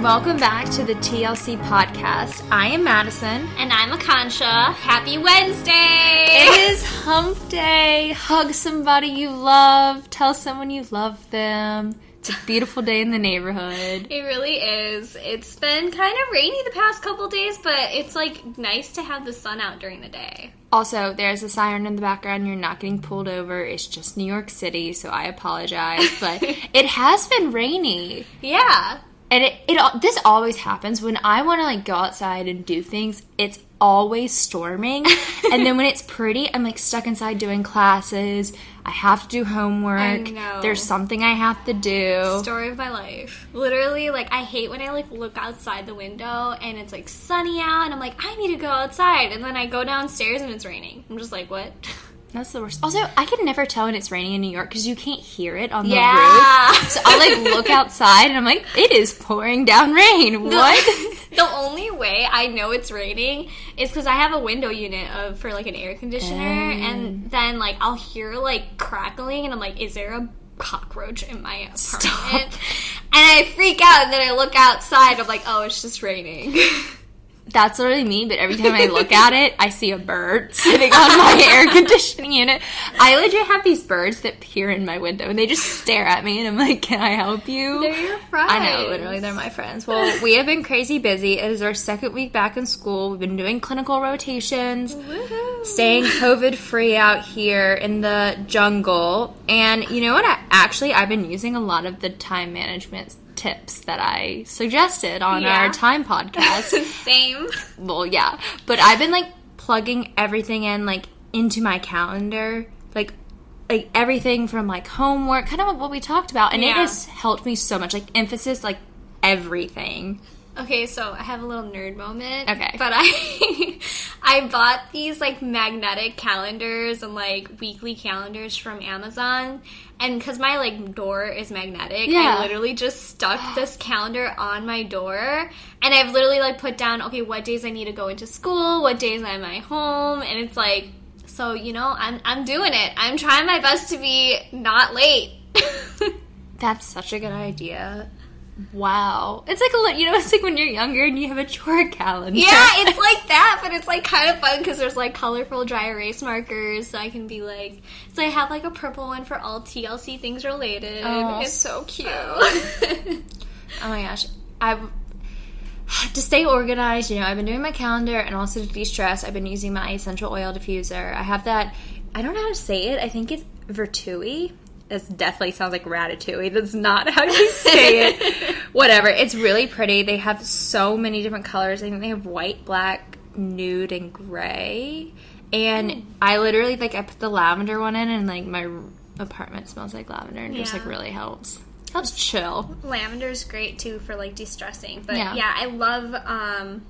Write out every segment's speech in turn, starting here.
Welcome back to the TLC podcast. I am Madison. And I'm Akansha. Happy Wednesday! It is hump day. Hug somebody you love. Tell someone you love them. It's a beautiful day in the neighborhood. It really is. It's been kind of rainy the past couple days, but it's like nice to have the sun out during the day. Also, there's a siren in the background. You're not getting pulled over. It's just New York City, so I apologize. But it has been rainy. Yeah. And it, it this always happens when I want to like go outside and do things. It's always storming, and then when it's pretty, I'm like stuck inside doing classes. I have to do homework. There's something I have to do. Story of my life. Literally, like I hate when I like look outside the window and it's like sunny out, and I'm like, I need to go outside, and then I go downstairs and it's raining. I'm just like, what? That's the worst. Also, I can never tell when it's raining in New York because you can't hear it on the Yeah. roof. So I like look outside and I'm like, it is pouring down rain. What? the only way I know it's raining is because I have a window unit of for like an air conditioner, Mm. and then like I'll hear like crackling, and I'm like, is there a cockroach in my apartment? And I freak out, and then I look outside. I'm like, oh, it's just raining. That's literally me, but every time I look at it, I see a bird sitting on my air conditioning unit. I legit have these birds that peer in my window and they just stare at me, and I'm like, Can I help you? They're your friends. I know, literally, they're my friends. Well, we have been crazy busy. It is our second week back in school. We've been doing clinical rotations, Woohoo. staying COVID free out here in the jungle. And you know what? I, actually, I've been using a lot of the time management tips that I suggested on Yeah. our time podcast. Same. well, yeah. But I've been like plugging everything in like into my calendar, like like everything from like homework, kind of what we talked about, and it has helped me so much. Like emphasis, like everything. Okay, so I have a little nerd moment. Okay. But I I bought these like magnetic calendars and like weekly calendars from Amazon. And because my like door is magnetic, Yeah. I literally just stuck this calendar on my door. And I've literally like put down, okay, what days I need to go into school, what days I'm at home, and it's like so, you know, I'm I'm doing it. I'm trying my best to be not late. That's such a good idea. Wow, it's like a you know, it's like when you're younger and you have a chore calendar. Yeah, it's like that, but it's like kind of fun because there's like colorful dry erase markers, so I can be like, so I have like a purple one for all TLC things related. Oh, it's so cute. oh my gosh, I to stay organized. You know, I've been doing my calendar and also to de-stress. I've been using my essential oil diffuser. I have that. I don't know how to say it. I think it's Vertui. This definitely sounds like Ratatouille. That's not how you say it. Whatever. It's really pretty. They have so many different colors. I think they have white, black, nude, and gray. And I literally like I put the lavender one in, and like my apartment smells like lavender, and just like really helps. Helps chill. Lavender's great too for like de-stressing, but Yeah. yeah, I love um,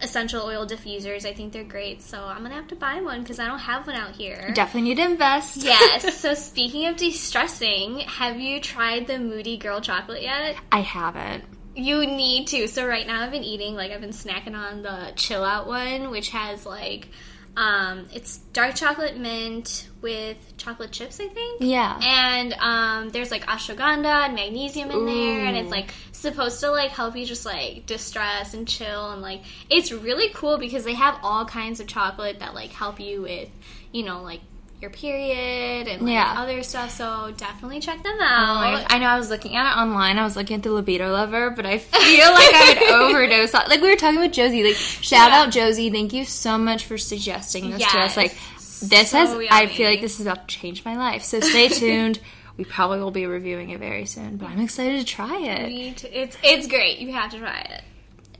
essential oil diffusers. I think they're great, so I'm gonna have to buy one because I don't have one out here. Definitely need to invest. Yes. so speaking of de-stressing, have you tried the Moody Girl chocolate yet? I haven't. You need to. So right now I've been eating like I've been snacking on the chill out one, which has like um it's dark chocolate mint with chocolate chips, I think. Yeah. And um there's like ashwagandha and magnesium in there and it's like supposed to like help you just like distress and chill and like it's really cool because they have all kinds of chocolate that like help you with, you know, like your period and like Yeah. other stuff. So definitely check them Oh out. gosh. I know I was looking at it online. I was looking at the libido lover, but I feel like I would overdose. on- Like we were talking with Josie. Like shout Yeah. out Josie. Thank you so much for suggesting this to us. Like this So has. I feel like this is about to change my life. So stay tuned. we probably will be reviewing it very soon, but I'm excited to try it. It's it's great. You have to try it.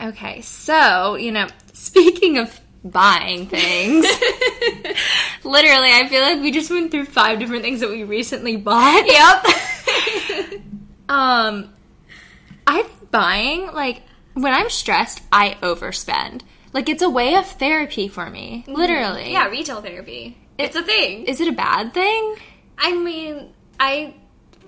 Okay, so you know, speaking of buying things, literally, I feel like we just went through five different things that we recently bought. Yep. Um, I'm buying like when I'm stressed, I overspend. Like it's a way of therapy for me, literally. Mm-hmm. yeah, retail therapy. It's a thing. Is it a bad thing? I mean, I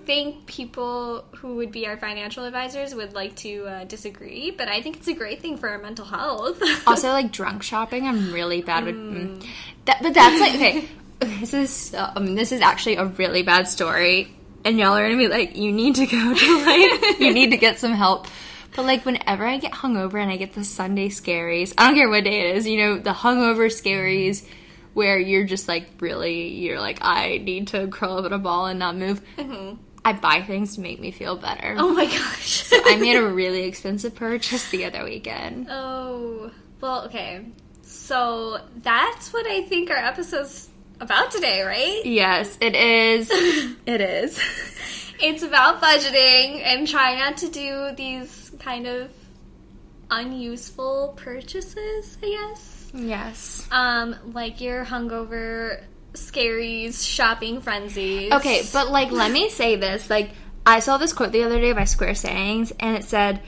think people who would be our financial advisors would like to uh, disagree, but I think it's a great thing for our mental health. Also, like drunk shopping, I'm really bad with. Mm. That, but that's like okay. This is um, this is actually a really bad story, and y'all are gonna be like, you need to go to like, you need to get some help. But like whenever I get hungover and I get the Sunday scaries, I don't care what day it is, you know, the hungover scaries where you're just like really, you're like, I need to curl up in a ball and not move. I buy things to make me feel better. Oh my gosh. I made a really expensive purchase the other weekend. Oh, well, okay. So that's what I think our episode's about today, right? Yes, it is. it is. It's about budgeting and trying not to do these kind of unuseful purchases, I guess. Yes. Um, like your hungover scaries shopping frenzies. Okay, but like, let me say this. Like, I saw this quote the other day by Square Sayings, and it said,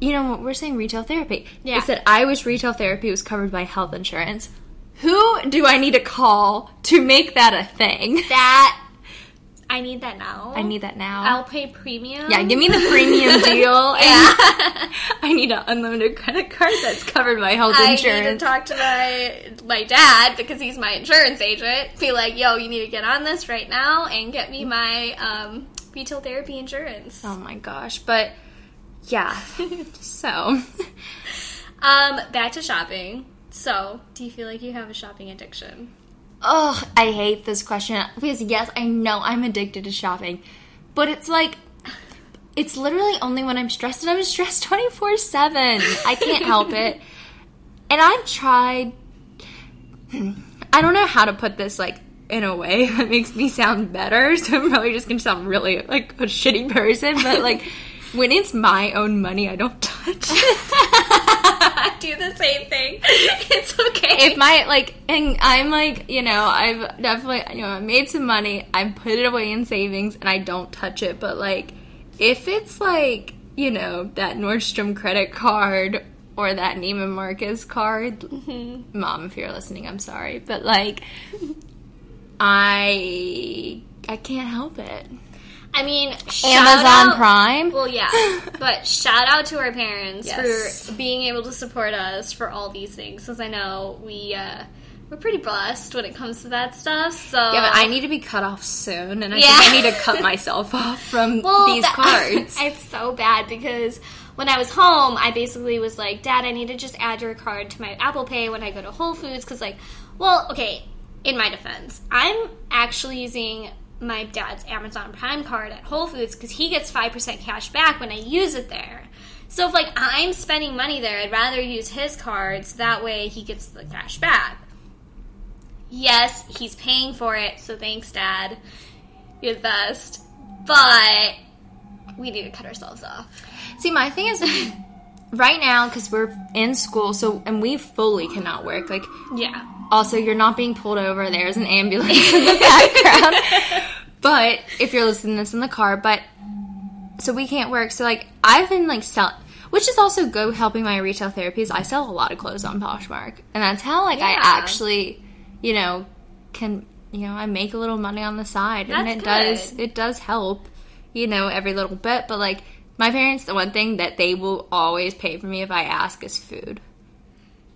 you know what, we're saying retail therapy. Yeah. It said, I wish retail therapy was covered by health insurance. Who do I need to call to make that a thing? that I need that now. I need that now. I'll pay premium. yeah, give me the premium deal. Yeah. I need an unlimited credit card that's covered by health insurance. I need to talk to my my dad because he's my insurance agent. Be like, yo, you need to get on this right now and get me my um, retail therapy insurance. oh my gosh, but yeah. so, Um, back to shopping. So, do you feel like you have a shopping addiction? Oh, I hate this question because yes, I know I'm addicted to shopping, but it's like it's literally only when I'm stressed and I'm stressed 24/7. I can't help it. And I've tried I don't know how to put this like in a way that makes me sound better, so I'm probably just to sound really like a shitty person, but like when it's my own money, I don't touch it. Do the same thing. It's okay. if my like and i'm like you know i've definitely you know i made some money. I put it away in savings and i don't touch it. But like if it's like you know that nordstrom credit card or that neiman marcus card mm-hmm. mom if you're listening i'm sorry. But like i i can't help it I mean, amazon out- prime Well, yeah, but shout out to our parents Yes. for being able to support us for all these things, because I know we uh, we're pretty blessed when it comes to that stuff. So yeah, but I need to be cut off soon, and I Yeah. think I need to cut myself off from Well, these that- cards. it's so bad because when I was home, I basically was like, Dad, I need to just add your card to my Apple Pay when I go to Whole Foods. Because, like, well, okay, in my defense, I'm actually using my dad's Amazon Prime card at Whole Foods because he gets 5% cash back when I use it there. So if, like, I'm spending money there, I'd rather use his cards. That way he gets the cash back. Yes, he's paying for it, so thanks, Dad. You're the best. But we need to cut ourselves off. See, my thing is, right now, because we're in school, so and we fully cannot work. Like, Yeah. Also, you're not being pulled over. There's an ambulance in the background. but if you're listening to this in the car, but so we can't work. So like, I've been like selling. Which is also good helping my retail therapies. I sell a lot of clothes on Poshmark, and that's how like I actually, you know, can you know I make a little money on the side, and That's it does it does help, you know, every little bit. But like my parents, the one thing that they will always pay for me if I ask is food.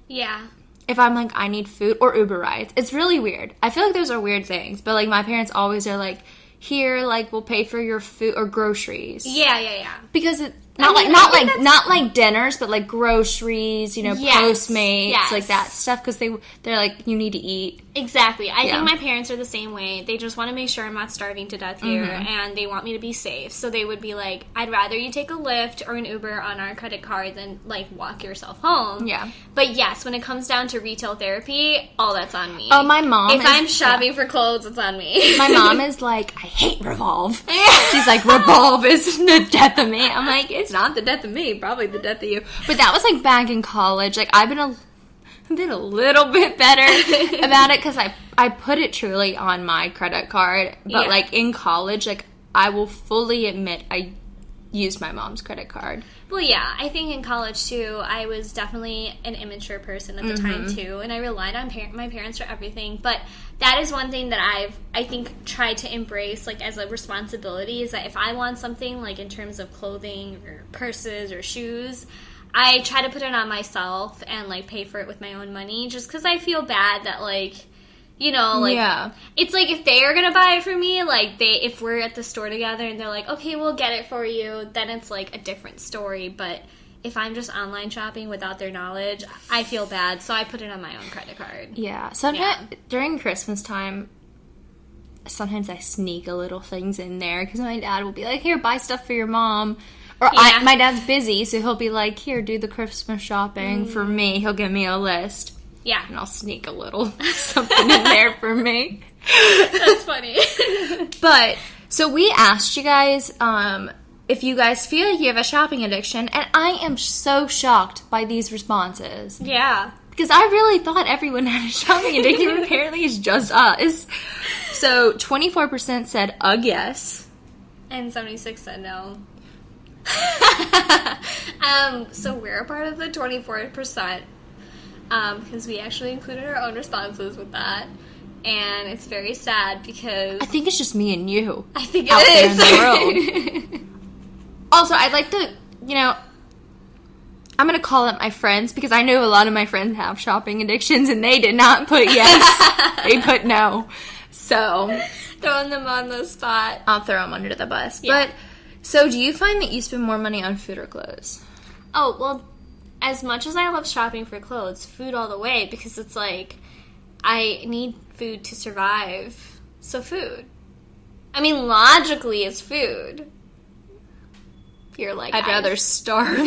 Yeah. If I'm like I need food or Uber rides, it's really weird. I feel like those are weird things, but like my parents always are like, here, like we'll pay for your food or groceries. Yeah, yeah, yeah. because it not mean, like not like that's- not like dinners, but like groceries, you know, Yes, Postmates, yes. like that stuff. Because they they're like you need to eat. Exactly. I Yeah. think my parents are the same way. They just want to make sure I'm not starving to death here Mm-hmm. and they want me to be safe. So they would be like, I'd rather you take a Lyft or an Uber on our credit card than like walk yourself home. Yeah. But yes, when it comes down to retail therapy, all that's on me. Oh, my mom. If is- I'm shopping for clothes, it's on me. my mom is like, I hate Revolve. She's like, Revolve is the death of me. I'm like, it's not the death of me, probably the death of you. But that was like back in college. Like I've been a been a little bit better about it because I I put it truly on my credit card. But Yeah. like in college, like I will fully admit I used my mom's credit card. Well, yeah, I think in college too, I was definitely an immature person at the mm-hmm. time too, and I relied on par- my parents for everything. But that is one thing that I've, I think, tried to embrace like as a responsibility is that if I want something like in terms of clothing or purses or shoes, I try to put it on myself and like pay for it with my own money, just because I feel bad that like. You know, like Yeah. it's like if they are gonna buy it for me, like they if we're at the store together and they're like, okay, we'll get it for you, then it's like a different story. But if I'm just online shopping without their knowledge, I feel bad, so I put it on my own credit card. Yeah. Sometimes during Christmas time, sometimes I sneak a little things in there because my dad will be like, "Here, buy stuff for your mom." Or Yeah. I, my dad's busy, so he'll be like, "Here, do the Christmas shopping for Mm. me." He'll give me a list, Yeah, and I'll sneak a little something in there for me. that's funny. But so we asked you guys um, if you guys feel like you have a shopping addiction, and I am so shocked by these responses yeah. because I really thought everyone had a shopping addiction. Apparently, it's just us. So twenty four percent said ugh yes. And 76 said no. um, so we're a part of the 24%, um, because we actually included our own responses with that. And it's very sad because I think it's just me and you. I think out there in it is. Also, I'd like to, you know, I'm gonna call up my friends because I know a lot of my friends have shopping addictions, and they did not put yes. they put no. So Throwing them on the spot. I'll throw them under the bus. Yeah. But so, do you find that you spend more money on food or clothes? Oh, well, as much as I love shopping for clothes, food all the way because it's like I need food to survive. So, food. I mean, logically, it's food. You're like, I'd rather starve. no,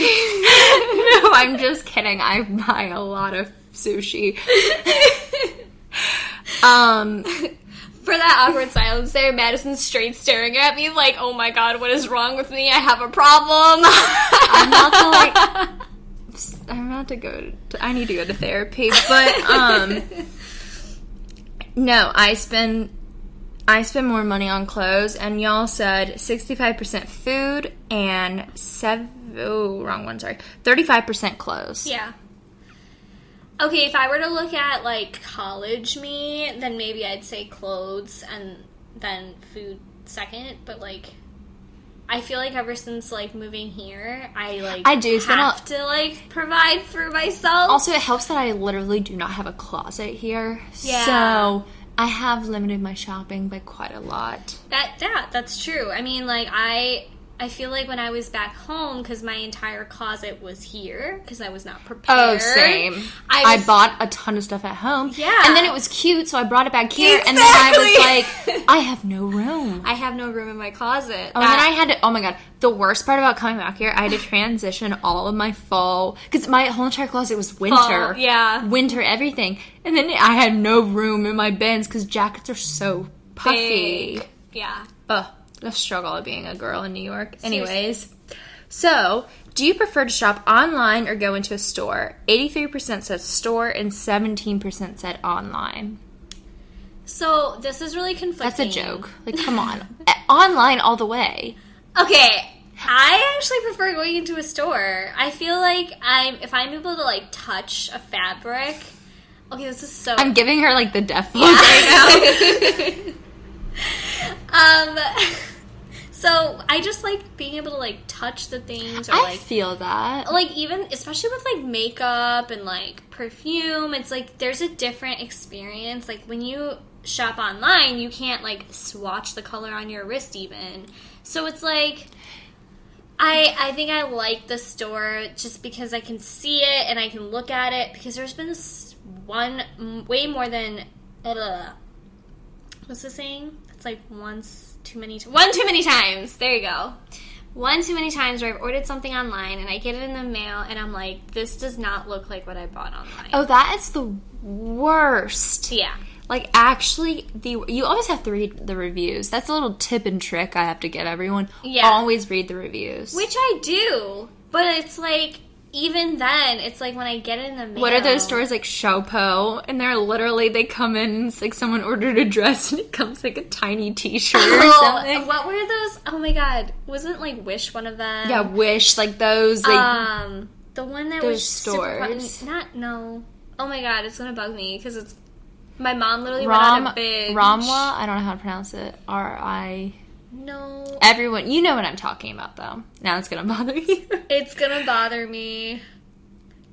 I'm just kidding. I buy a lot of sushi. um, For that awkward silence there, Madison's straight staring at me like, oh my god, what is wrong with me? I have a problem. I'm not like. I'm about to go. To, I need to go to therapy, but um, no, I spend. I spend more money on clothes, and y'all said 65% food and seven. Oh, wrong one. Sorry, 35% clothes. Yeah. Okay, if I were to look at like college me, then maybe I'd say clothes and then food second. But like, I feel like ever since like moving here, I like I do have to like provide for myself. Also, it helps that I literally do not have a closet here. Yeah. So I have limited my shopping by quite a lot. That yeah, that's true. I mean, like I I feel like when I was back home because my entire closet was here because I was not oh, prepared. Oh, same. I, I, bought a ton of stuff at home. Yeah. And then it was cute, so I brought it back here. And then I was like, I have no room. I have no room in my closet. Oh, and then I had to. Oh my god! The worst part about coming back here, I had to transition all of my fall because my whole entire closet was winter. Fall, yeah. winter everything, and then I had no room in my bins because jackets are so puffy. Big. Yeah. Ugh, the struggle of being a girl in New York. Anyways, so do you prefer to shop online or go into a store? 83% said store and 17% said online. So this is really conflicting. That's a joke. Like, come on. Online all the way. Okay. I actually prefer going into a store. I feel like I'm if I'm able to like touch a fabric. Okay, this is so I'm giving her like the death look right now. um so I just like being able to like touch the things or I like feel that. like even especially with like makeup and like perfume it's like there's a different experience. Like when you shop online you can't like swatch the color on your wrist even. So it's like i i think i like the store just because i can see it and i can look at it because there's been one way more than uh, what's the saying it's like once too many t- one too many times there you go one too many times where I've ordered something online and I get it in the mail and I'm like, this does not look like what I bought online. Oh, that is the worst. Yeah. Like actually, the you always have to read the reviews. That's a little tip and trick I have to give everyone. Yeah. Always read the reviews. Which I do, but it's like, even then, it's like when I get in the mail. What are those stores like Showpo? And they're literally they come in it's like someone ordered a dress and it comes like a tiny T-shirt or Oh, something. what were those? Oh my god. Wasn't like Wish one of them? Yeah, Wish like those. Like, um, the one that was super stores. Not, no. Oh my god, it's gonna bug me because it's. My mom literally went on a binge. Ramwa. I don't know how to pronounce it. R I. No. Everyone, you know what I'm talking about though. Now it's gonna bother you. It's gonna bother me.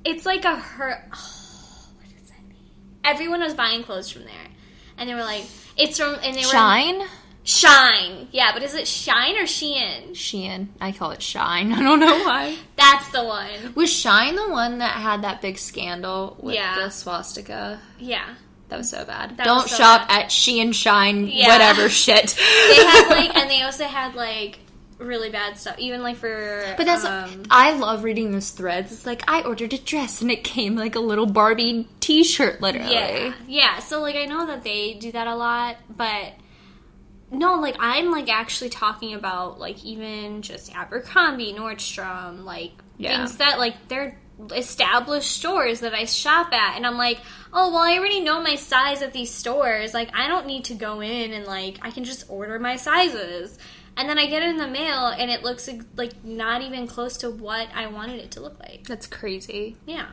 It's like a hurt. Oh, what does that mean? Everyone was buying clothes from there, and they were like, "It's from," and they were Shine. Shine. Yeah, but is it Shine or Shein? Shein. I call it Shine. I don't know why. That's the one. Was Shine the one that had that big scandal with Yeah. the swastika? Yeah. That was so bad. That Don't so shop bad. at and Shine, Yeah. whatever shit. They had like, and they also had like really bad stuff, even like for. But that's um, I love reading those threads. It's like I ordered a dress and it came like a little Barbie T-shirt, literally. Yeah, yeah. So like I know that they do that a lot, but no, like I'm like actually talking about like even just Abercrombie, Nordstrom, like Yeah. things that like they're established stores that I shop at, and I'm like, oh well, I already know my size at these stores. Like I don't need to go in and like I can just order my sizes. And then I get it in the mail, and it looks like not even close to what I wanted it to look like. That's crazy. Yeah.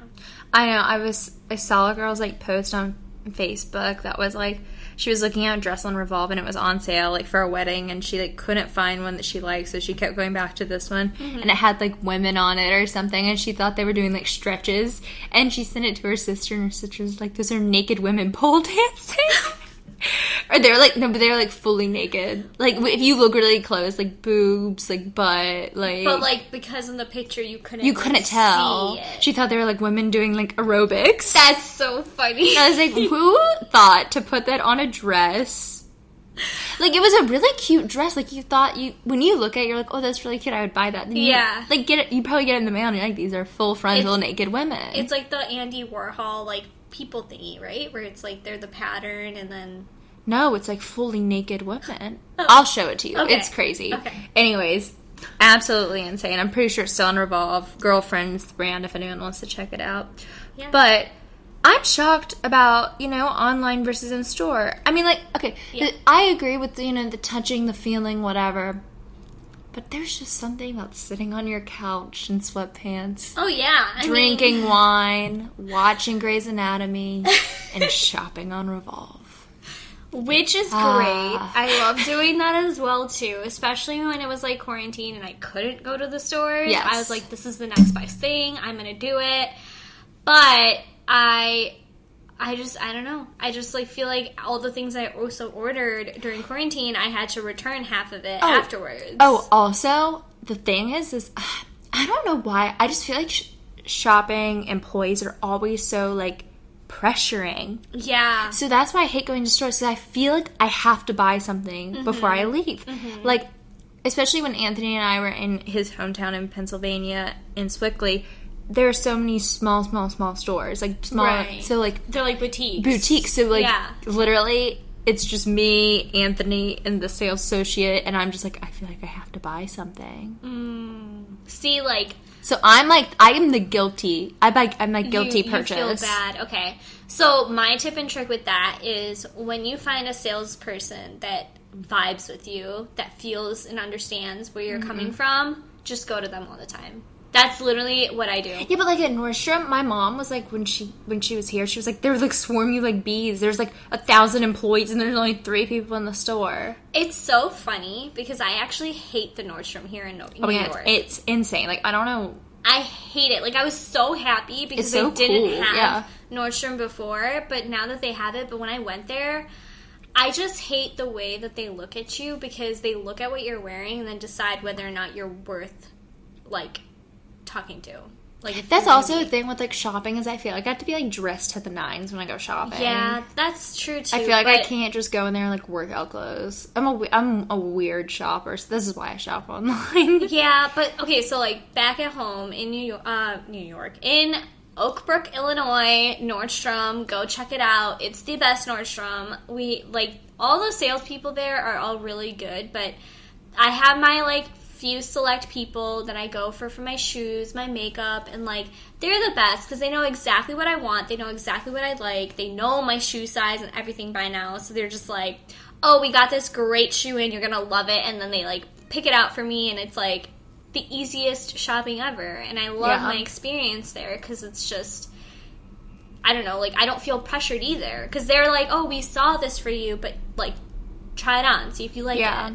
I know. I was. I saw a girl's like post on Facebook that was like she was looking at a dress on Revolve and it was on sale like for a wedding and she like couldn't find one that she liked so she kept going back to this one. Mm-hmm. And it had like women on it or something and she thought they were doing like stretches. And she sent it to her sister and her sister was like those are naked women pole dancing. Or they're like no, but they're like fully naked. Like if you look really close, like boobs, like butt, like But like because in the picture you couldn't you couldn't tell. see it. She thought they were like women doing like aerobics. That's so funny. I was like, who thought to put that on a dress? Like it was a really cute dress. Like you thought you when you look at it, you're like, oh, that's really cute. I would buy that. Then you, Yeah. Like get it. You probably get it in the mail and you're like, these are full frontal naked women. it's like the Andy Warhol like people thingy, right? Where it's like they're the pattern and then no, it's like fully naked women. Oh. I'll show it to you. Okay. It's crazy. Okay. Anyways, absolutely insane. I'm pretty sure it's still on Revolve. Girlfriend's brand if anyone wants to check it out. Yeah. But I'm shocked about, you know, online versus in store. I mean, like, okay, Yeah. I agree with, you know, the touching, the feeling, whatever. But there's just something about sitting on your couch in sweatpants, Oh yeah. I drinking mean, wine, watching Grey's Anatomy, and shopping on Revolve. Which is great. Ah. I love doing that as well too, especially when it was like quarantine and I couldn't go to the stores. Yes. I was like, this is the next best thing. I'm gonna do it. But I I just I don't know. I just like feel like all the things I also ordered during quarantine, I had to return half of it afterwards. Oh, also, the thing is, is I don't know why. I just feel like sh- shopping employees are always so, like, pressuring. yeah. So that's why I hate going to stores because I feel like I have to buy something mm-hmm. before I leave. Mm-hmm. Like, especially when Anthony and I were in his hometown in Pennsylvania, in Sewickley, there are so many small, small, small stores. Like, small. Right. So, like, They're like boutiques. boutiques. So, like, Yeah. literally, it's just me, Anthony, and the sales associate, and I'm just like, I feel like I have to buy something. Mm. See, like So I'm like, I am the guilty. I buy. I'm like guilty you, purchase. You feel bad. Okay. So my tip and trick with that is when you find a salesperson that vibes with you, that feels and understands where you're coming Mm-hmm. from, just go to them all the time. That's literally what I do. Yeah, but like at Nordstrom, my mom was like when she when she was here, she was like they were like swarm you like bees. There's like a thousand employees and there's only three people in the store. It's so funny because I actually hate the Nordstrom here in New Oh my York. it's, it's insane. Like I don't know. I hate it. Like I was so happy because so they didn't cool, have yeah. Nordstrom before, but now that they have it, but when I went there, I just hate the way that they look at you because they look at what you're wearing and then decide whether or not you're worth like talking to. Like That's also a thing with like shopping is I feel like I have to be like dressed to the nines when I go shopping. Yeah, that's true too. I feel like I can't just go in there and like workout clothes. I'm a I'm a weird shopper, so this is why I shop online. Yeah, but okay, so like back at home in New York, uh, New York, in Oak Brook, Illinois, Nordstrom, go check it out. It's the best Nordstrom. We like all the salespeople there are all really good, but I have my like few select people that I go for for my shoes, my makeup, and like they're the best because they know exactly what I want. They know exactly what I like. They know my shoe size and everything by now, so they're just like, "Oh, we got this great shoe in. You're gonna love it." And then they like pick it out for me, and it's like the easiest shopping ever. And I love Yeah. my experience there because it's just. I don't know, like I don't feel pressured either because they're like, "Oh, we saw this for you, but like, try it on, see if you like Yeah. it."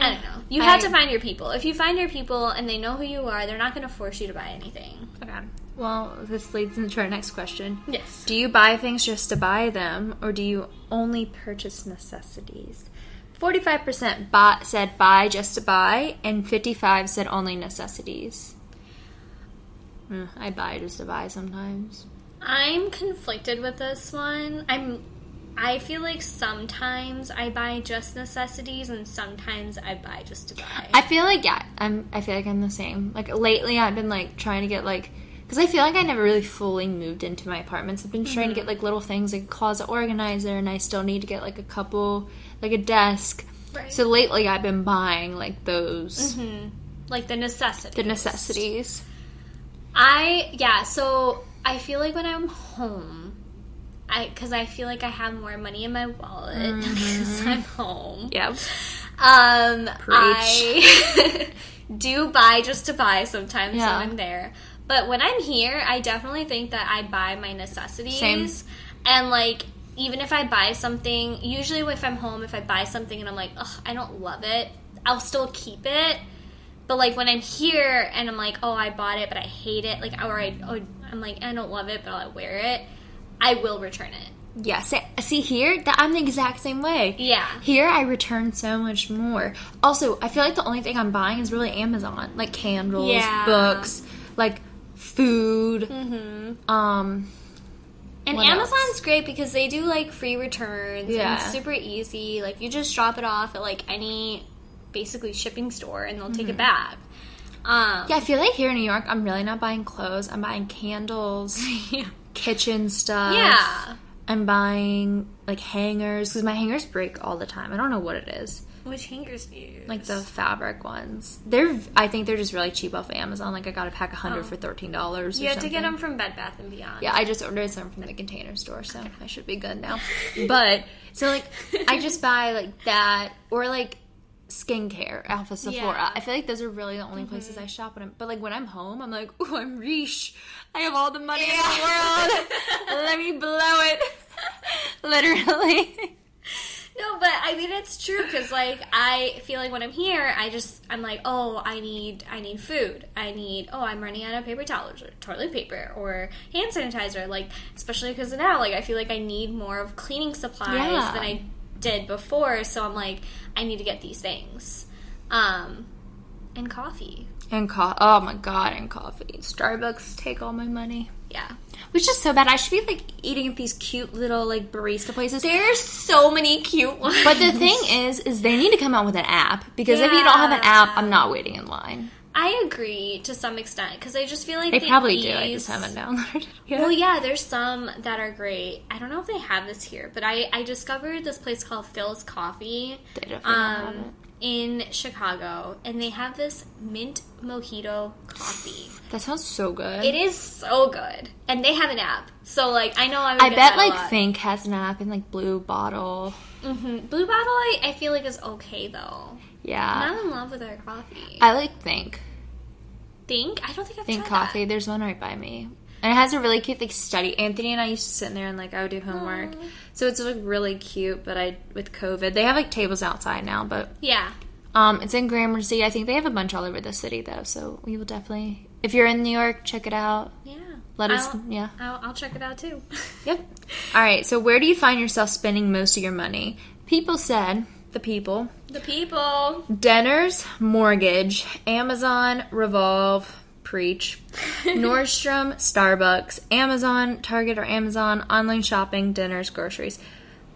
I don't know. You I- have to find your people. If you find your people and they know who you are, they're not going to force you to buy anything. Okay. Well, this leads into our next question. Yes. Do you buy things just to buy them, or do you only purchase necessities? 45% bought, said buy just to buy, and 55 said only necessities. Mm, I buy just to buy sometimes. I'm conflicted with this one. I'm I feel like sometimes I buy just necessities and sometimes I buy just to buy. I feel like yeah, I'm. I feel like I'm the same. Like lately, I've been like trying to get like because I feel like I never really fully moved into my apartments. I've been trying to mm-hmm. get like little things like a closet organizer, and I still need to get like a couple like a desk. Right. So lately, I've been buying like those mm-hmm. like the necessities. the necessities. I yeah, so I feel like when I'm home, I because I feel like I have more money in my wallet because I'm home. Yep. Um, I do buy just to buy sometimes Yeah. when I'm there. But when I'm here, I definitely think that I buy my necessities. Same. And like, even if I buy something, usually if I'm home, if I buy something and I'm like, ugh, I don't love it, I'll still keep it. But like when I'm here and I'm like, oh, I bought it, but I hate it, like, or I, or I'm like, I don't love it, but I'll wear it, I will return it. Yeah. See, see here, that I'm the exact same way. Yeah. Here, I return so much more. Also, I feel like the only thing I'm buying is really Amazon, like candles, Yeah. books, like food. Mm-hmm. Um, And What Amazon's great because they do like free returns Yeah. it's super easy. Like you just drop it off at like any basically shipping store and they'll take it back. Um yeah, I feel like here in New York, I'm really not buying clothes. I'm buying candles, yeah. Kitchen stuff. Yeah. I'm buying like hangers because my hangers break all the time. I don't know what it is. Which hangers do you use? Like the fabric ones. They're I think they're just really cheap off Amazon. Like I got a pack of hundred Oh. for thirteen dollars. You have to get them from Bed Bath and Beyond. Yeah, I just ordered some from the container store, so I should be good now. But so like I just buy like that or like skincare, Alpha Sephora. Yeah. Mm-hmm. I feel like those are really the only places I shop when I'm but like when I'm home, I'm like, oh, I'm rich. I have all the money in the world. Let me blow it. Literally. No, but I mean it's true because like I feel like when I'm here, I just I'm like, oh, I need I need food. I need oh, I'm running out of paper towels or toilet paper or hand sanitizer. Like especially because now, like I feel like I need more of cleaning supplies Yeah. than I did before. So I'm like, I need to get these things, um, and coffee. And coffee. oh my god, and coffee. Starbucks take all my money. Yeah, Which is so bad. I should be like eating at these cute little like barista places. there's so many cute ones. But the thing is, is they need to come out with an app because if you don't have an app, I'm not waiting in line. I agree to some extent because I just feel like They the probably do. I just haven't downloaded it yet. Well, yeah, there's some that are great. I don't know if they have this here, but I, I discovered this place called Philz Coffee They definitely don't have it. um, in Chicago, and they have this mint mojito coffee. That sounds so good. It is so good, and they have an app. So, like, I know I would I get bet like. Think has an app and like Blue Bottle. Mhm. Blue Bottle, I, I feel like is okay though. Yeah, I'm in love with their coffee. I like Think. Think I don't think I've Think tried Coffee. There's one right by me. And it has a really cute like study. Anthony and I used to sit in there and like I would do homework. Aw. So it's like really cute. But I with COVID, they have like tables outside now. But Yeah, um, it's in Gramercy. I think they have a bunch all over the city though. So we will definitely, if you're in New York, check it out. yeah. Let us, I'll, yeah. I'll, I'll check it out too. Yep. All right. So where do you find yourself spending most of your money? People said the people. The people. Denner's mortgage, Amazon, Revolve, Preach, Nordstrom, Starbucks, Amazon, Target or Amazon, online shopping, dinners, groceries.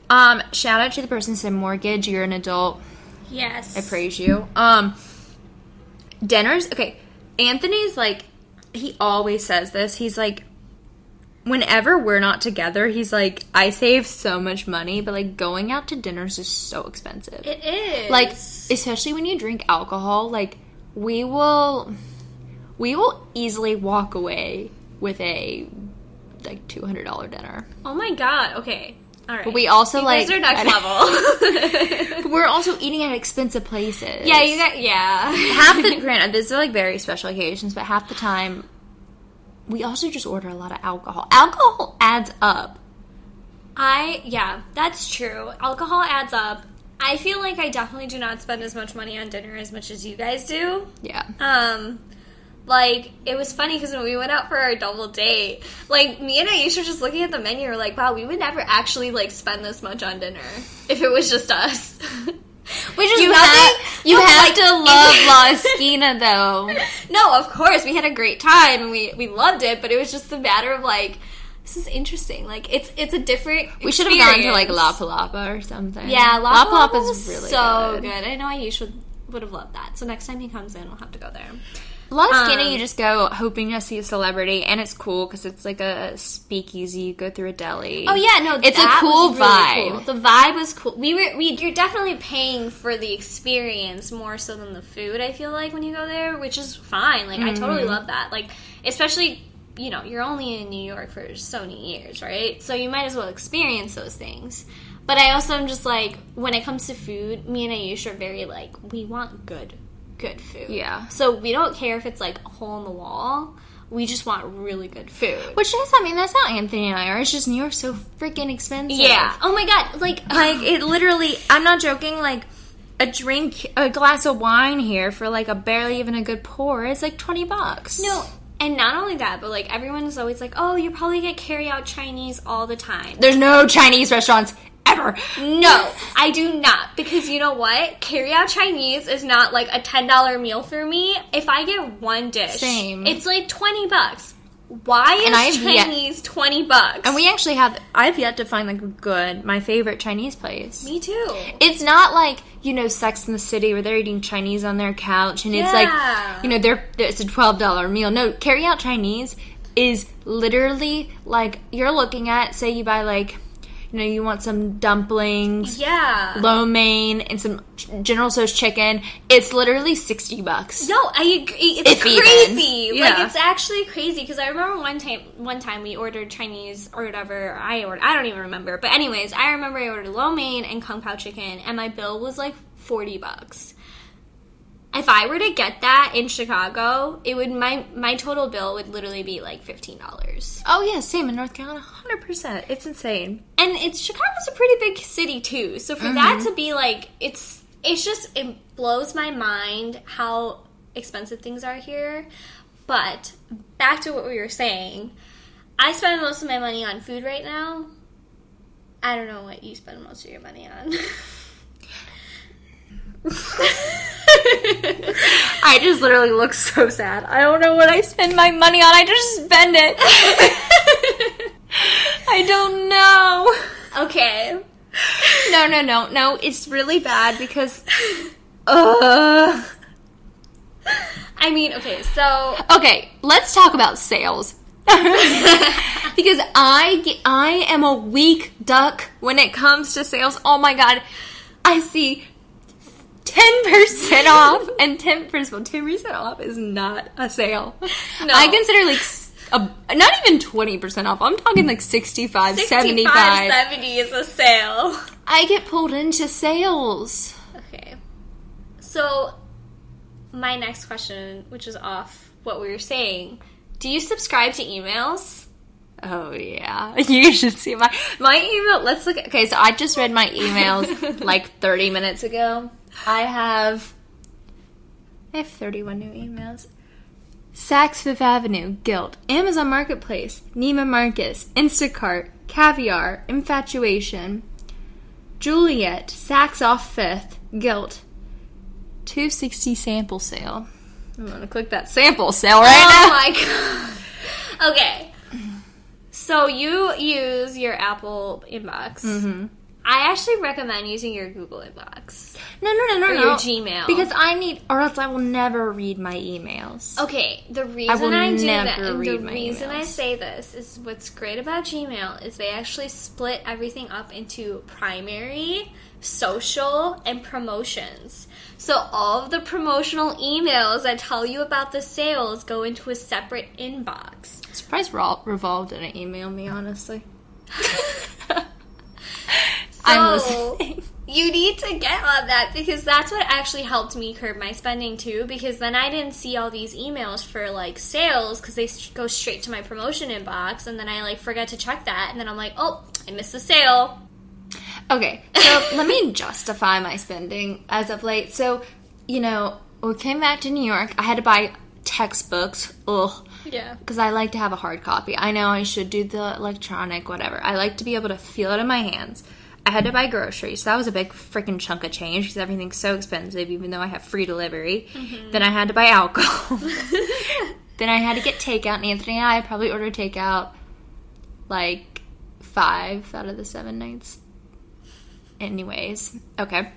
Um, shout out to the person who said mortgage. You're an adult. Yes. I praise you. Um, dinners. Okay, Anthony's like he always says this. He's like, whenever we're not together, he's like, I save so much money, but like going out to dinners is so expensive. It is. like especially when you drink alcohol like we will we will easily walk away with a like $200 dinner oh my god. Okay. All right. But we also, you like- guys are next level. we're also eating at expensive places yeah, you got yeah. half the granted these are like very special occasions but half the time we also just order a lot of alcohol alcohol adds up I yeah, that's true. Alcohol adds up. I feel like I definitely do not spend as much money on dinner as much as you guys do. yeah Um, like it was funny because when we went out for our double date, like me and Ayush were just looking at the menu, were like, wow, we would never actually like spend this much on dinner if it was just us. Which is You nothing. have you have like, to love La Esquina though. No, of course we had a great time and we we loved it, but it was just a matter of like this is interesting. Like it's it's a different. We should have gone to like. La Palapa or something. Yeah, La, La Palapa was really so good. good. I know Ayush would would have loved that. So next time he comes in, we'll have to go there. La Esquina, Um, you just go hoping to see a celebrity, and it's cool because it's like a speakeasy. You go through a deli. Oh yeah, no, It's a cool really vibe. cool. The vibe was cool. We were we you're definitely paying for the experience more so than the food. I feel like when you go there, which is fine. Like I Mm-hmm. totally love that. Like especially you know you're only in New York for so many years, right? So you might as well experience those things. But I also am just like when it comes to food, me and Ayush are very like we want good, good food. Yeah. So we don't care if it's like a hole in the wall. We just want really good food. Which is, I mean, that's not Anthony and I are. It's just New York's so freaking expensive. Yeah. Oh my god. Like Like, it literally, I'm not joking, like, a drink, a glass of wine here for like a barely even a good pour is like 20 bucks. No, and not only that, but like everyone is always like, "Oh, you probably get carry out Chinese all the time." There's no Chinese restaurants ever. No, I do not because you know what? Carry out Chinese is not like a ten dollar meal for me. If I get one dish, Same. it's like twenty bucks. Why is And I have yet- Chinese twenty bucks? And we actually have, I've yet to find like a good, my favorite Chinese place. me too. It's not like you know Sex in the City where they're eating Chinese on their couch and it's like you know they're it's a twelve dollar meal. No, carry out Chinese is literally like you're looking at say you buy like you know you want some dumplings, Yeah. lo mein, and some General Tso's chicken. It's literally sixty bucks. No, I agree. It's If crazy. Like it's actually crazy because I remember one time, one time we ordered Chinese or whatever. I ordered. I don't even remember. But anyways, I remember I ordered lo mein and kung pao chicken, and my bill was like forty bucks. If I were to get that in Chicago, it would my my total bill would literally be like fifteen dollars. Oh yeah, same in North Carolina, hundred percent. It's insane. And it's Chicago's a pretty big city too. So for that mm-hmm. to be like it's it's just it blows my mind how expensive things are here. But back to what we were saying, I spend most of my money on food right now. I don't know what you spend most of your money on. I just literally look so sad. I don't know what I spend my money on. I just spend it. I don't know. okay. No, no, no, no. It's really bad because. Uh, I mean, okay, so okay, let's talk about sales. because I get, I am a weak duck when it comes to sales. Oh my god, I see ten percent off and ten percent. Well, ten percent off is not a sale. No. I consider like a, not even twenty percent off. I'm talking like 65, 65 75. 70 is a sale. I get pulled into sales. Okay. So, my next question, which is off what we were saying, do you subscribe to emails? Oh yeah, you should see my my email. Let's look. At, okay, so I just read my emails like 30 minutes ago. I have I have 31 new emails. Saks Fifth Avenue, Gilt, Amazon Marketplace, Neiman Marcus, Instacart, Caviar, Infatuation, Juliet, Saks Off Fifth, Gilt, 260 sample sale. I'm gonna click that sample sale right oh now. my god. Okay. So you use your Apple inbox. Mm-hmm. I actually recommend using your Google inbox. No, no, no, no, Or no. your Gmail. Because I need, or else I will never read my emails. Okay, the reason will I, do never that, and the reason I say this is what's great about Gmail is they actually split everything up into primary, social, and promotions. So all of the promotional emails that tell you about the sales go into a separate inbox. I'm surprised Ra- Revolve didn't email me, honestly. I'm listening. you need to get on that because that's what actually helped me curb my spending too. Because then I didn't see all these emails for like sales because they go straight to my promotion inbox, and then I like forget to check that, and then I'm like, oh, I missed the sale. Okay, so let me justify my spending as of late. So, you know, we came back to New York. I had to buy textbooks. Ugh. Yeah. Because I like to have a hard copy. I know I should do the electronic, whatever. I like to be able to feel it in my hands. I had to buy groceries. So that was a big freaking chunk of change because everything's so expensive, even though I have free delivery. Mm-hmm. Then I had to buy alcohol. then I had to get takeout. And Anthony and I probably ordered takeout like five out of the seven nights. Anyways, okay.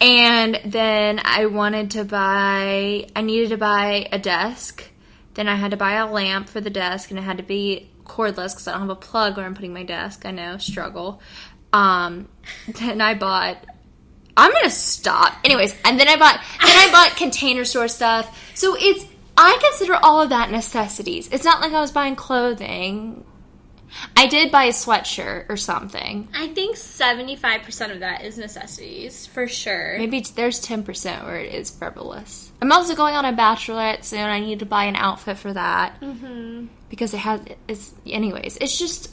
And then I wanted to buy, I needed to buy a desk. Then I had to buy a lamp for the desk, and it had to be cordless because I don't have a plug where I'm putting my desk. I know, struggle. Um, then I bought. I'm gonna stop. Anyways, and then I bought. Then I bought container store stuff. So it's. I consider all of that necessities. It's not like I was buying clothing. I did buy a sweatshirt or something. I think 75% of that is necessities, for sure. Maybe there's 10% where it is frivolous. I'm also going on a bachelorette soon. I need to buy an outfit for that. Mm-hmm. Because it has, it's, anyways, it's just,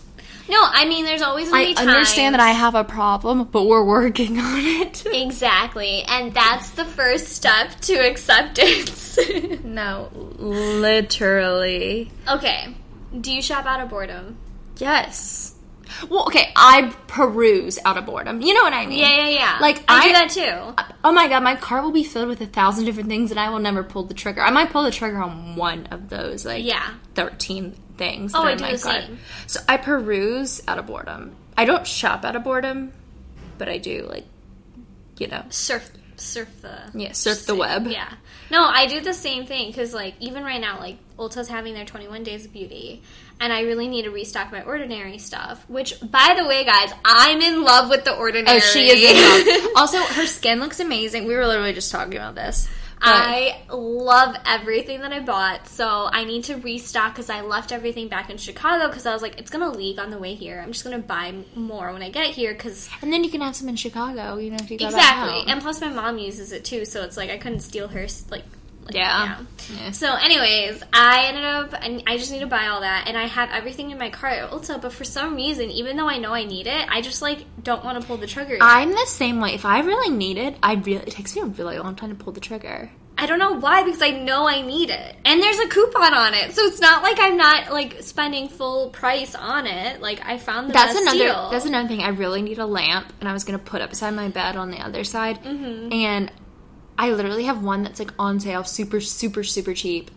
No, I mean, there's always gonna I be understand that I have a problem, but we're working on it. Exactly, and that's the first step to acceptance. no, literally. okay, do you shop out of boredom? Yes. Well, okay, I peruse out of boredom. You know what I mean? Yeah, yeah, yeah. Like, I, I- do that too. Oh my god, my cart will be filled with a thousand different things and I will never pull the trigger. I might pull the trigger on one of those, like Yeah. 13 things. Oh, I do the cart. same. So I peruse out of boredom. I don't shop out of boredom, but I do, like, you know. Surf, surf the Yeah, surf the web. Yeah. No, I do the same thing because, like, even right now, like, Ulta's having their 21 Days of Beauty, and I really need to restock my Ordinary stuff. Which, by the way, guys, I'm in love with the Ordinary. Oh, she is in love. also, her skin looks amazing. We were literally just talking about this. I love everything that I bought, so I need to restock because I left everything back in Chicago because I was like, it's gonna leak on the way here. I'm just gonna buy more when I get here because and then you can have some in Chicago, you know, if you go exactly. And plus, my mom uses it too, so it's like I couldn't steal hers. Like, like Yeah. Yeah. So, anyways, I ended up. I I just need to buy all that, and I have everything in my cart at Ulta. But for some reason, even though I know I need it, I just like don't want to pull the trigger. Yet. I'm the same way. If I really need it, I really it takes me a really long time to pull the trigger. I don't know why because I know I need it. And there's a coupon on it. So it's not like I'm not like spending full price on it. Like I found the That's best another. deal. That's another thing. I really need a lamp, and I was gonna put it beside my bed on the other side, Mm-hmm. and I literally have one that's like on sale, super, super, super cheap,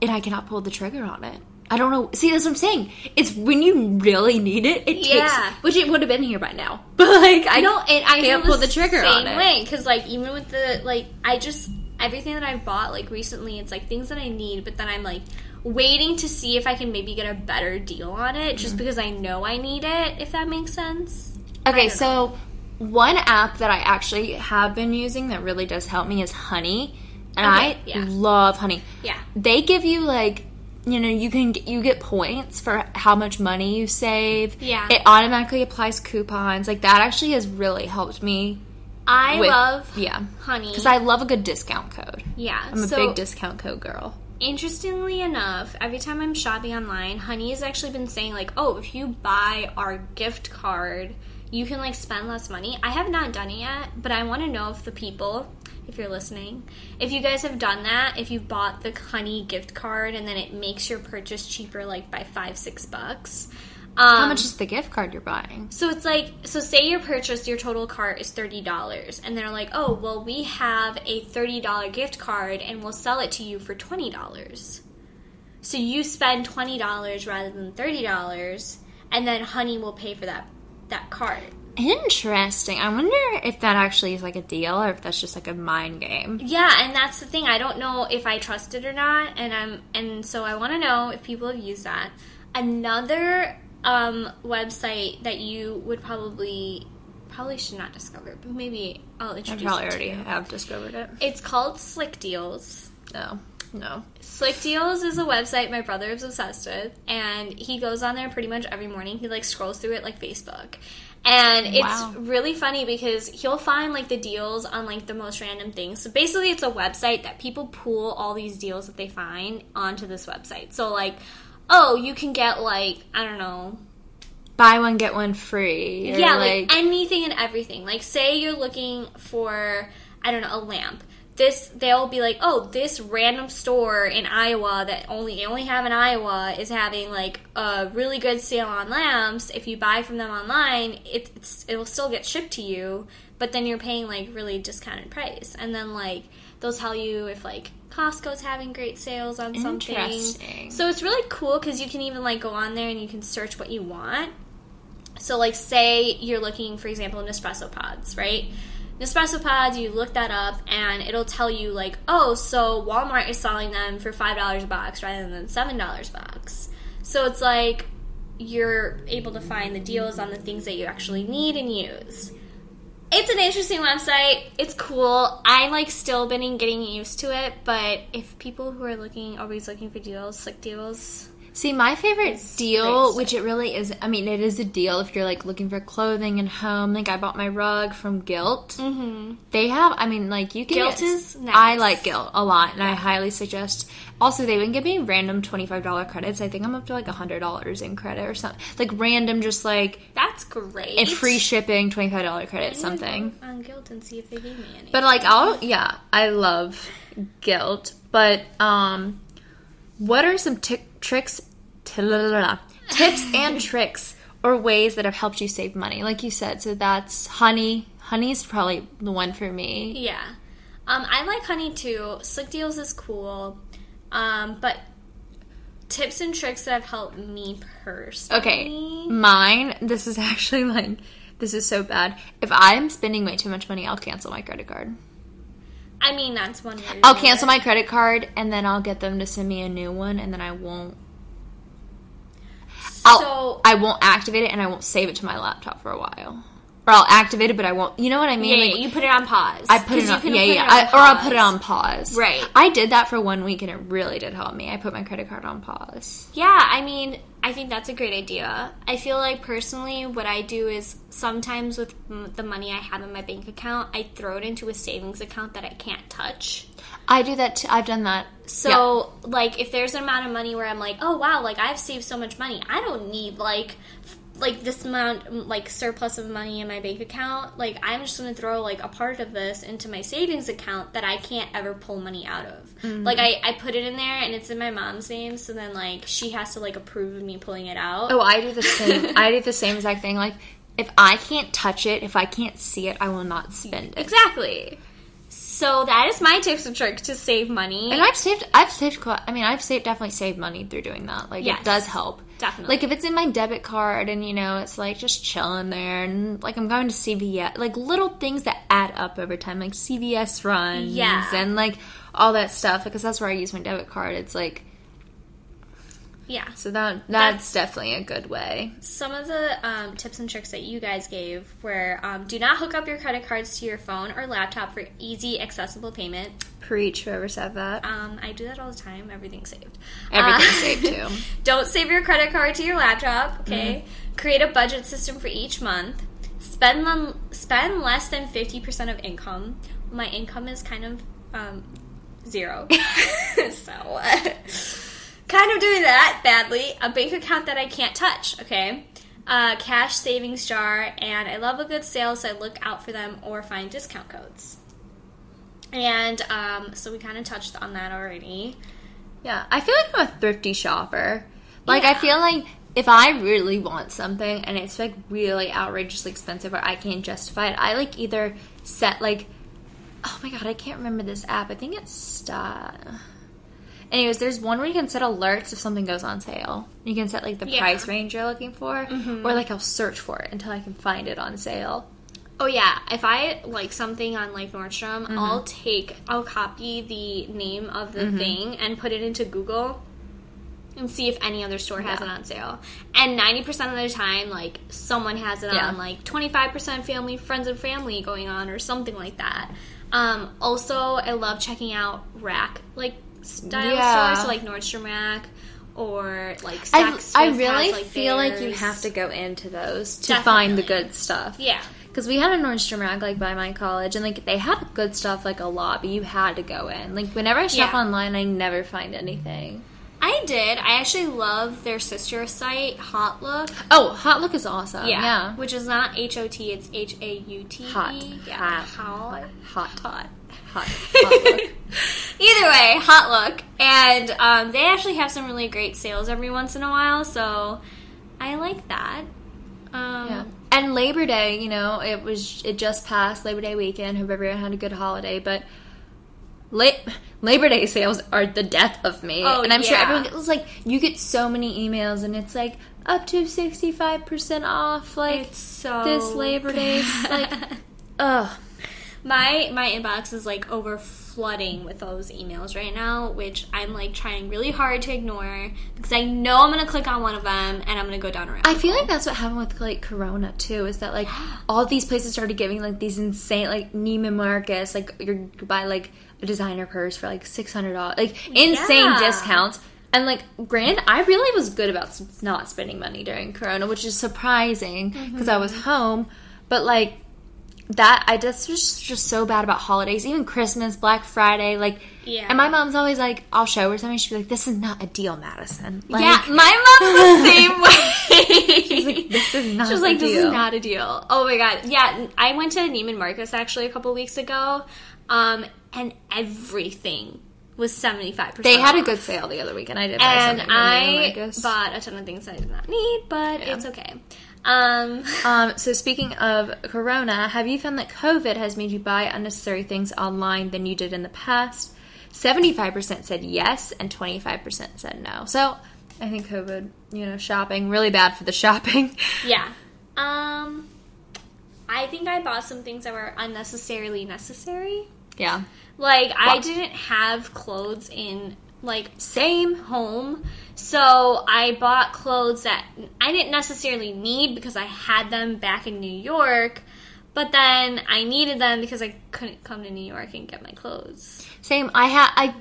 and I cannot pull the trigger on it. I don't know. See, that's what I'm saying. It's when you really need it, it Yeah. takes. Which it would have been here by now, but like I don't. and I can't pull the trigger same on it. way because like even with the like I just everything that I've bought like recently, it's like things that I need, but then I'm like waiting to see if I can maybe get a better deal on it, Mm-hmm. just because I know I need it. If that makes sense. Okay, so one app that I actually have been using that really does help me is Honey, and Okay, I yeah. love Honey. Yeah. They give you like, you know, you can you get points for how much money you save. Yeah. It automatically applies coupons. Like that actually has really helped me. I with- love yeah, honey. because I love a good discount code. yeah, I'm a so big discount code girl. Interestingly enough, every time I'm shopping online, Honey has actually been saying like, "Oh, if you buy our gift card, you can like spend less money." I have not done it yet, but I want to know if the people, if you're listening, if you guys have done that, if you've bought the Honey gift card and then it makes your purchase cheaper like by 5 6 bucks. Um, How much is the gift card you're buying? so it's like, so say your purchase, your total cart is thirty dollars, and they're like, oh, well, we have a thirty dollar gift card, and we'll sell it to you for twenty dollars. So you spend twenty dollars rather than thirty dollars, and then Honey will pay for that that card. Interesting. I wonder if that actually is like a deal or if that's just like a mind game. Yeah, and that's the thing. I don't know if I trust it or not, and I'm and so I want to know if people have used that. Another um, website that you would probably probably should not discover, but maybe I'll I introduce. probably it to already you. have discovered it. It's called Slick Deals. No, no. Slick Deals is a website my brother is obsessed with, and he goes on there pretty much every morning. He like scrolls through it like Facebook. And it's Wow. really funny because he'll find like the deals on like the most random things. So basically, it's a website that people pool all these deals that they find onto this website. So, like, oh, you can get like, I don't know, Buy one get one free. yeah, like, anything and everything. Like, say you're looking for, I don't know, a lamp. This they'll be like, oh, this random store in Iowa that only they only have in Iowa is having like a really good sale on lamps. If you buy from them online, it, it's it will still get shipped to you, but then you're paying like really discounted price. And then like they'll tell you if like Costco's having great sales on something. Interesting. So it's really cool because you can even like go on there and you can search what you want. So like say you're looking, for example, Nespresso pods, right? Nespresso pods, you look that up and it'll tell you like, oh, so Walmart is selling them for five dollars a box rather than seven dollars a box. So it's like you're able to find the deals on the things that you actually need and use. It's an interesting website. It's cool. I like still been getting used to it, but if people who are looking always looking for deals, slick deals, See, my favorite It's deal, which it really is, I mean, it is a deal if you're like looking for clothing and home. Like, I bought my rug from Gilt. mm-hmm. They have, I mean, like, you can Gilt get- is nice. I like Gilt a lot, and I highly suggest. Also, they would give me random $25 credits. I think I'm up to like $100 in credit or something. Like, random, just like, that's great. and free shipping, $25 credit, something. go on Gilt and see if they gave me any. But like I'll yeah, I love Gilt. But um what are some t- tricks tips and tricks or ways that have helped you save money? Like you said, so that's honey. Honey's probably the one for me. Yeah. Um, I like honey too. Slick deals is cool. Um, but tips and tricks that have helped me personally. Okay, mine. This is actually like this is so bad. If I'm spending way too much money, I'll cancel my credit card. I mean, that's one way. I'll cancel my credit card and then I'll get them to send me a new one and then I won't I'll, I won't activate it and I won't save it to my laptop for a while. Or I'll activate it, but I won't. You know what I mean? yeah, Like, you put it on pause. I put it on, yeah, yeah, it I, or I'll put it on pause. Right. I did that for one week and it really did help me. I put my credit card on pause. Yeah, I mean, I think that's a great idea. I feel like personally, what I do is sometimes with m- the money I have in my bank account, I throw it into a savings account that I can't touch. I do that. Too. I've done that. So, like, if there's an amount of money where I'm like, oh wow, like I've saved so much money, I don't need like like this amount like surplus of money in my bank account. Like, I'm just gonna throw like a part of this into my savings account that I can't ever pull money out of. Mm-hmm. Like, I I put it in there and it's in my mom's name, so then like she has to like approve of me pulling it out. Oh, I do the same. I do the same exact thing. Like, if I can't touch it, if I can't see it, I will not spend it. Exactly. So that is my tips and tricks to save money. And I've saved. I've saved. I mean, I've saved definitely saved money through doing that. Like, Yes. it does help. Definitely. Like if it's in my debit card and you know it's like just chilling there and like I'm going to CVS, like little things that add up over time, like CVS runs Yeah. and like all that stuff because that's where I use my debit card. It's like yeah. so that that's, definitely a good way. Some of the um, tips and tricks that you guys gave were um, do not hook up your credit cards to your phone or laptop for easy, accessible payment. Preach whoever said that. Um, I do that all the time. Everything's saved. Everything's Uh, saved too. Don't save your credit card to your laptop. Okay. Create a budget system for each month. Spend them, spend less than fifty percent of income. My income is kind of um, zero, so kind of doing that badly. A bank account that I can't touch. Okay. Uh, cash savings jar, and I love a good sale, so I look out for them or find discount codes. And um, so we kind of touched on that already. Yeah, I feel like I'm a thrifty shopper. Like I feel like if I really want something and it's like really outrageously expensive or I can't justify it, I like either set like oh my god, I can't remember this app. I think it's Stat. Anyways, there's one where you can set alerts if something goes on sale. You can set like the Yeah. price range you're looking for, or like I'll search for it until I can find it on sale. Oh yeah, if I like something on like Nordstrom, Mm-hmm. I'll take I'll copy the name of the Mm-hmm. thing and put it into Google and see if any other store has Yeah. it on sale. And 90% of the time like someone has it Yeah. on like 25% family friends and family going on or something like that. Um, also, I love checking out rack like style Yeah. stores, so like Nordstrom Rack or like I, Saks I Fifth really has, like, feel like you have to go into those to find the good stuff. Yeah. Because we had a Nordstrom rack like by my college, and like they had good stuff like a lot, but you had to go in. Like whenever I shop Yeah. online, I never find anything. I did. I actually love their sister site, Hot Look. Oh, HauteLook is awesome. Yeah. Yeah. Which is not H O T, it's H A U T. Hot. Yeah. Hot. Hot. Hot. Hot. Hot. Hot Look. Either way, Hot Look. And um, they actually have some really great sales every once in a while, so I like that. Um, Yeah. And Labor Day, you know, it was it just passed Labor Day weekend. Hope everyone had a good holiday, but La- Labor Day sales are the death of me. Oh, and I'm sure yeah. everyone it's like you get so many emails and it's like up to 65% off like It's so this Labor Day like ugh. My my inbox is like over flooding with those emails right now, which I'm like trying really hard to ignore because I know I'm gonna click on one of them and I'm gonna go down a rabbit I feel like that's what happened with like Corona too. Is that like all these places started giving like these insane like Neiman Marcus like you buy like a designer purse for like six hundred dollars like insane Yeah. discounts. And like, granted, I really was good about not spending money during Corona, which is surprising because I was Mm-hmm. home. But like that, I just was just so bad about holidays, even Christmas, Black Friday, like. Yeah. And my mom's always like, I'll show her something. She'd be like, "This is not a deal, Madison." Like, yeah, my mom's the same way. She's like, "This is not." She was a like, "This deal." is not a deal." Oh my god, yeah. I went to Neiman Marcus actually a couple weeks ago, um, and everything was seventy five percent. They had a good sale the other weekend. I did buy and something from Neiman I bought a ton of things that I did not need, but Yeah. it's okay. Um, Um, so speaking of Corona, have you found that COVID has made you buy unnecessary things online than you did in the past? Seventy-five percent said yes, and twenty-five percent said no. So I think COVID, you know, shopping really bad for the shopping. yeah. Um, I think I bought some things that were unnecessarily necessary. yeah, Like I didn't have clothes in like same. home. So I bought clothes that I didn't necessarily need because I had them back in New York, but then I needed them because I couldn't come to New York and get my clothes. Same. I had I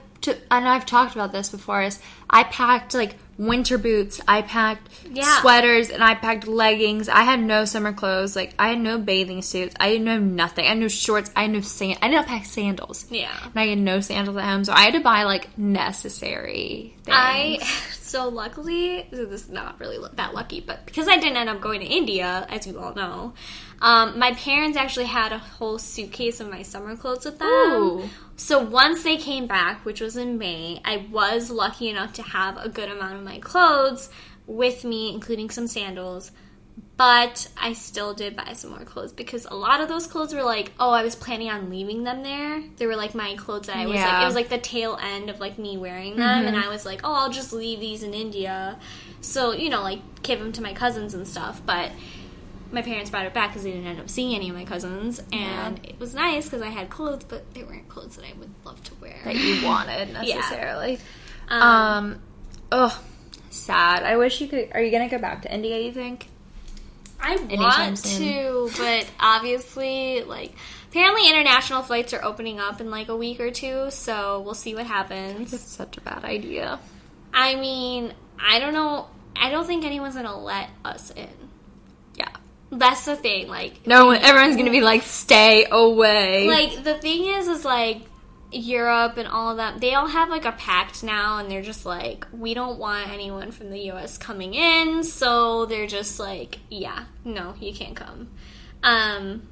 and I've talked about this before. Is I packed like winter boots, I packed Yeah. sweaters, and I packed leggings. I had no summer clothes. Like I had no bathing suits. I had no nothing. I had no shorts. I had no sand. I didn't pack sandals. Yeah. And I had no sandals at home, so I had to buy like necessary things. I so luckily this is not really that lucky, but because I didn't end up going to India, as you all know, um, my parents actually had a whole suitcase of my summer clothes with them. Ooh. So once they came back, which was in May, I was lucky enough to have a good amount of my clothes with me, including some sandals. But I still did buy some more clothes because a lot of those clothes were like, oh, I was planning on leaving them there. They were like my clothes that I was like, it was like the tail end of like me wearing them, mm-hmm. and I was like, oh, I'll just leave these in India. So you know, like give them to my cousins and stuff. But my parents brought it back because they didn't end up seeing any of my cousins, and it was nice because I had clothes, but they weren't clothes that I would love to wear. that you wanted necessarily. Um, Um, oh, sad. I wish you could. Are you gonna go back to India? You think? I want to, but obviously, like, apparently international flights are opening up in like a week or two, so we'll see what happens. It's such a bad idea. I mean, I don't know. I don't think anyone's gonna let us in. Yeah. That's the thing. Like, No, one- everyone's gonna be like, stay away. like the thing is, is like Europe and all of that. They all have like a pact now, and they're just like, we don't want anyone from the U.S. coming in, so they're just like, yeah, no, you can't come. Um,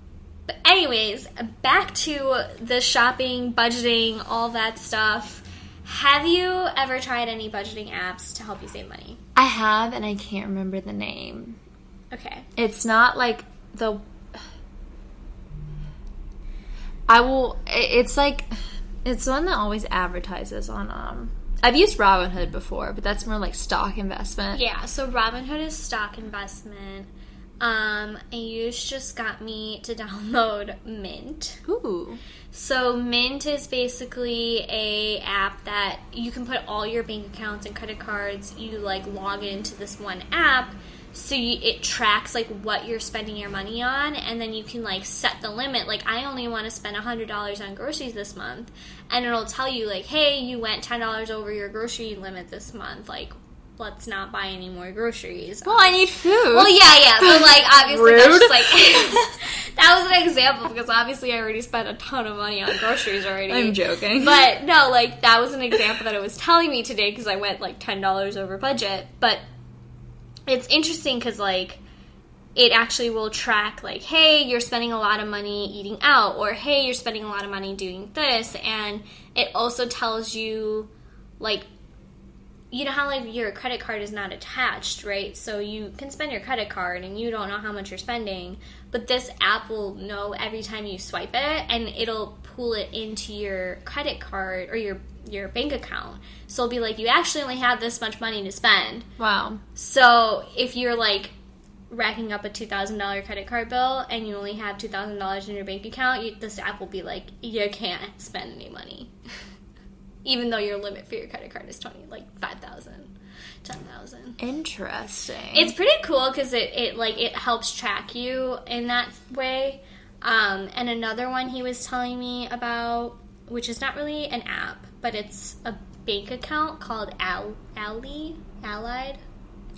but anyways, back to the shopping, budgeting, all that stuff. Have you ever tried any budgeting apps to help you save money? I have, and I can't remember the name. Okay. It's not like the. I will. It's like, it's one that always advertises on. Um, I've used Robinhood before, but that's more like stock investment. Yeah, so Robinhood is stock investment. Um, and you just got me to download Mint. Ooh. So Mint is basically a app that you can put all your bank accounts and credit cards. You like log into this one app, so you, it tracks like what you're spending your money on, and then you can like set the limit. Like I only want to spend hundred dollars on groceries this month, and it'll tell you like, hey, you went ten dollars over your grocery limit this month. Like, let's not buy any more groceries. Well, I need food. Well, yeah, yeah, but like obviously that's Rude. just like that was an example because obviously I already spent a ton of money on groceries already. I'm joking. But no, like that was an example that it was telling me today because I went like ten dollars over budget. But it's interesting because like it actually will track like hey you're spending a lot of money eating out or hey you're spending a lot of money doing this and it also tells you like you know how like your credit card is not attached right? So you can spend your credit card and you don't know how much you're spending but this app will know every time you swipe it and it'll pull it into your credit card or your your bank account so it'll be like you actually only have this much money to spend wow. so if you're like racking up a two thousand dollar credit card bill and you only have two thousand dollars in your bank account, you, this app will be like you can't spend any money, even though your limit for your credit card is twenty like five thousand, ten thousand. Interesting. It's pretty cool because it, it like it helps track you in that way. Um, and another one he was telling me about, which is not really an app, but it's a bank account called Al Ally Allied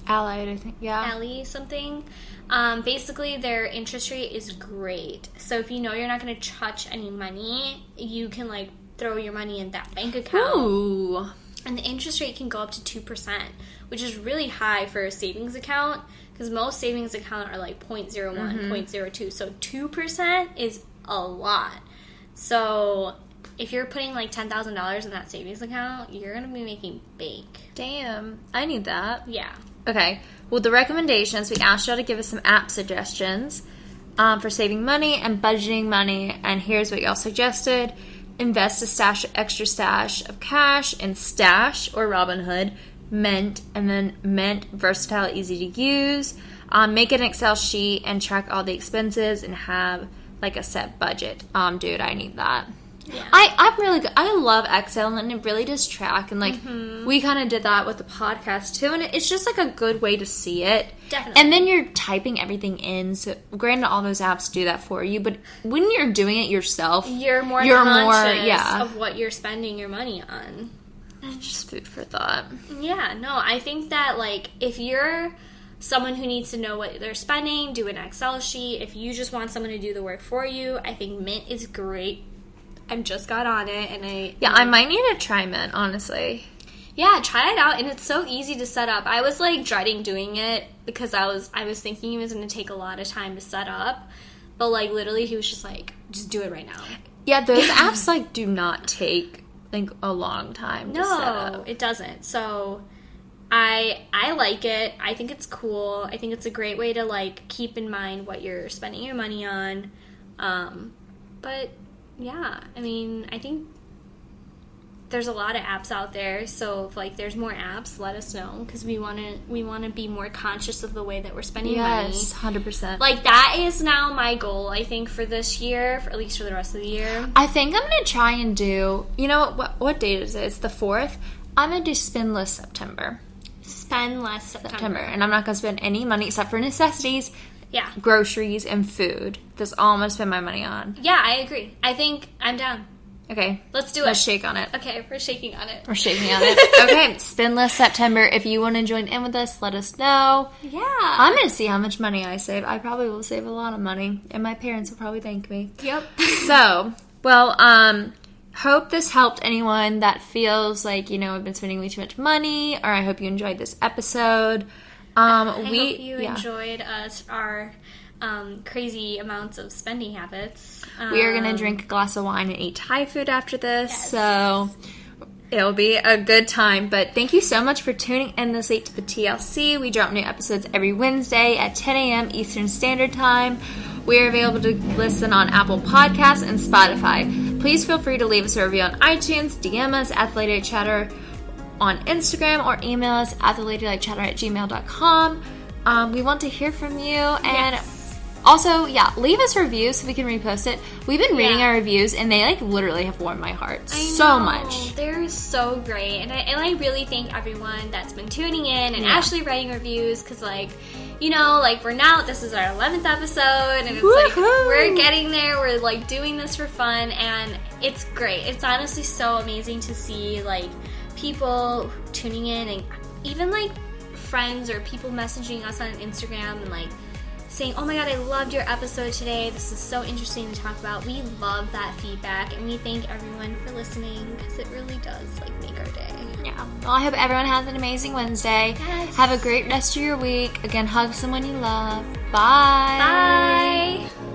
Allied, I think. Yeah. Ally something. Um, basically, their interest rate is great. So if you know you're not going to touch any money, you can like throw your money in that bank account, Ooh. and the interest rate can go up to two percent, which is really high for a savings account. Because most savings account are like 0.01, Mm-hmm. 0.02. So two percent is a lot. So if you're putting like ten thousand dollars in that savings account, you're gonna be making bank. Damn. I need that. Yeah. Okay. Well, the recommendations we asked y'all to give us some app suggestions um, for saving money and budgeting money. And here's what y'all suggested: invest a stash, extra stash of cash in Stash or Robinhood, Mint, and then Mint versatile, easy to use. Um, make an Excel sheet and track all the expenses and have like a set budget. Um, dude, I need that. Yeah. I, I'm really good. I love Excel and it really does track. And like, we kind of did that with the podcast too. And it's just like a good way to see it. Definitely. And then you're typing everything in. So, granted, all those apps do that for you. But when you're doing it yourself, you're more You're more- yeah. of what you're spending your money on. Just food for thought. Yeah, no, I think that like if you're someone who needs to know what they're spending, do an Excel sheet. If you just want someone to do the work for you, I think Mint is great. I just got on it and I Yeah, I might need to try Mint, honestly. yeah, try it out and it's so easy to set up. I was like dreading doing it because I was I was thinking it was going to take a lot of time to set up. But like literally he was just like just do it right now. Yeah, those apps like do not take like a long time No, it doesn't. So I I like it. I think it's cool. I think it's a great way to like keep in mind what you're spending your money on. Um, but yeah, I mean, I think there's a lot of apps out there. So if like there's more apps, let us know because we want to we want to be more conscious of the way that we're spending money. Yes, hundred percent. Like that is now my goal. I think for this year, for at least for the rest of the year. I think I'm gonna try and do. You know what? What, what date is it? It's the fourth. I'm gonna do spend less September. Spend less September. September, and I'm not gonna spend any money except for necessities, Yeah. groceries, and food. That's all I'm gonna spend my money on. Yeah, I agree. I think I'm down. Okay, Let's do let's it. shake on it. Okay, we're shaking on it. We're shaking on it. okay, spendless September. If you want to join in with us, let us know. Yeah. I'm gonna see how much money I save. I probably will save a lot of money, and my parents will probably thank me. yep. So, well, um, hope this helped anyone that feels like you know I've been spending way too much money, or I hope you enjoyed this episode. Um, I we hope you yeah. enjoyed us our um, crazy amounts of spending habits. we are gonna Um, drink a glass of wine and eat Thai food after this, so it'll be a good time. But thank you so much for tuning in this week to the TLC. We drop new episodes every Wednesday at 10 a.m. Eastern Standard Time. We are available to listen on Apple Podcasts and Spotify. Please feel free to leave us a review on iTunes, DM us at the Lady Chatter on Instagram, or email us at the Lady Chatter at gmail.com. Um, we want to hear from you and Yes. Also, yeah, leave us reviews so we can repost it. We've been reading Yeah. our reviews and they like literally have warmed my heart I so know. much. They're so great, and I, and I really thank everyone that's been tuning in and Yeah. actually writing reviews because, like, you know, like we're now this is our eleventh episode, and it's like we're getting there. We're like doing this for fun, and it's great. It's honestly so amazing to see like people tuning in and even like friends or people messaging us on Instagram and like saying, "Oh my god, I loved your episode today. This is so interesting to talk about." We love that feedback, and we thank everyone for listening because it really does like make our day. Yeah. Well, I hope everyone has an amazing Wednesday. Yes. Have a great rest of your week. Again, hug someone you love. Bye. Bye.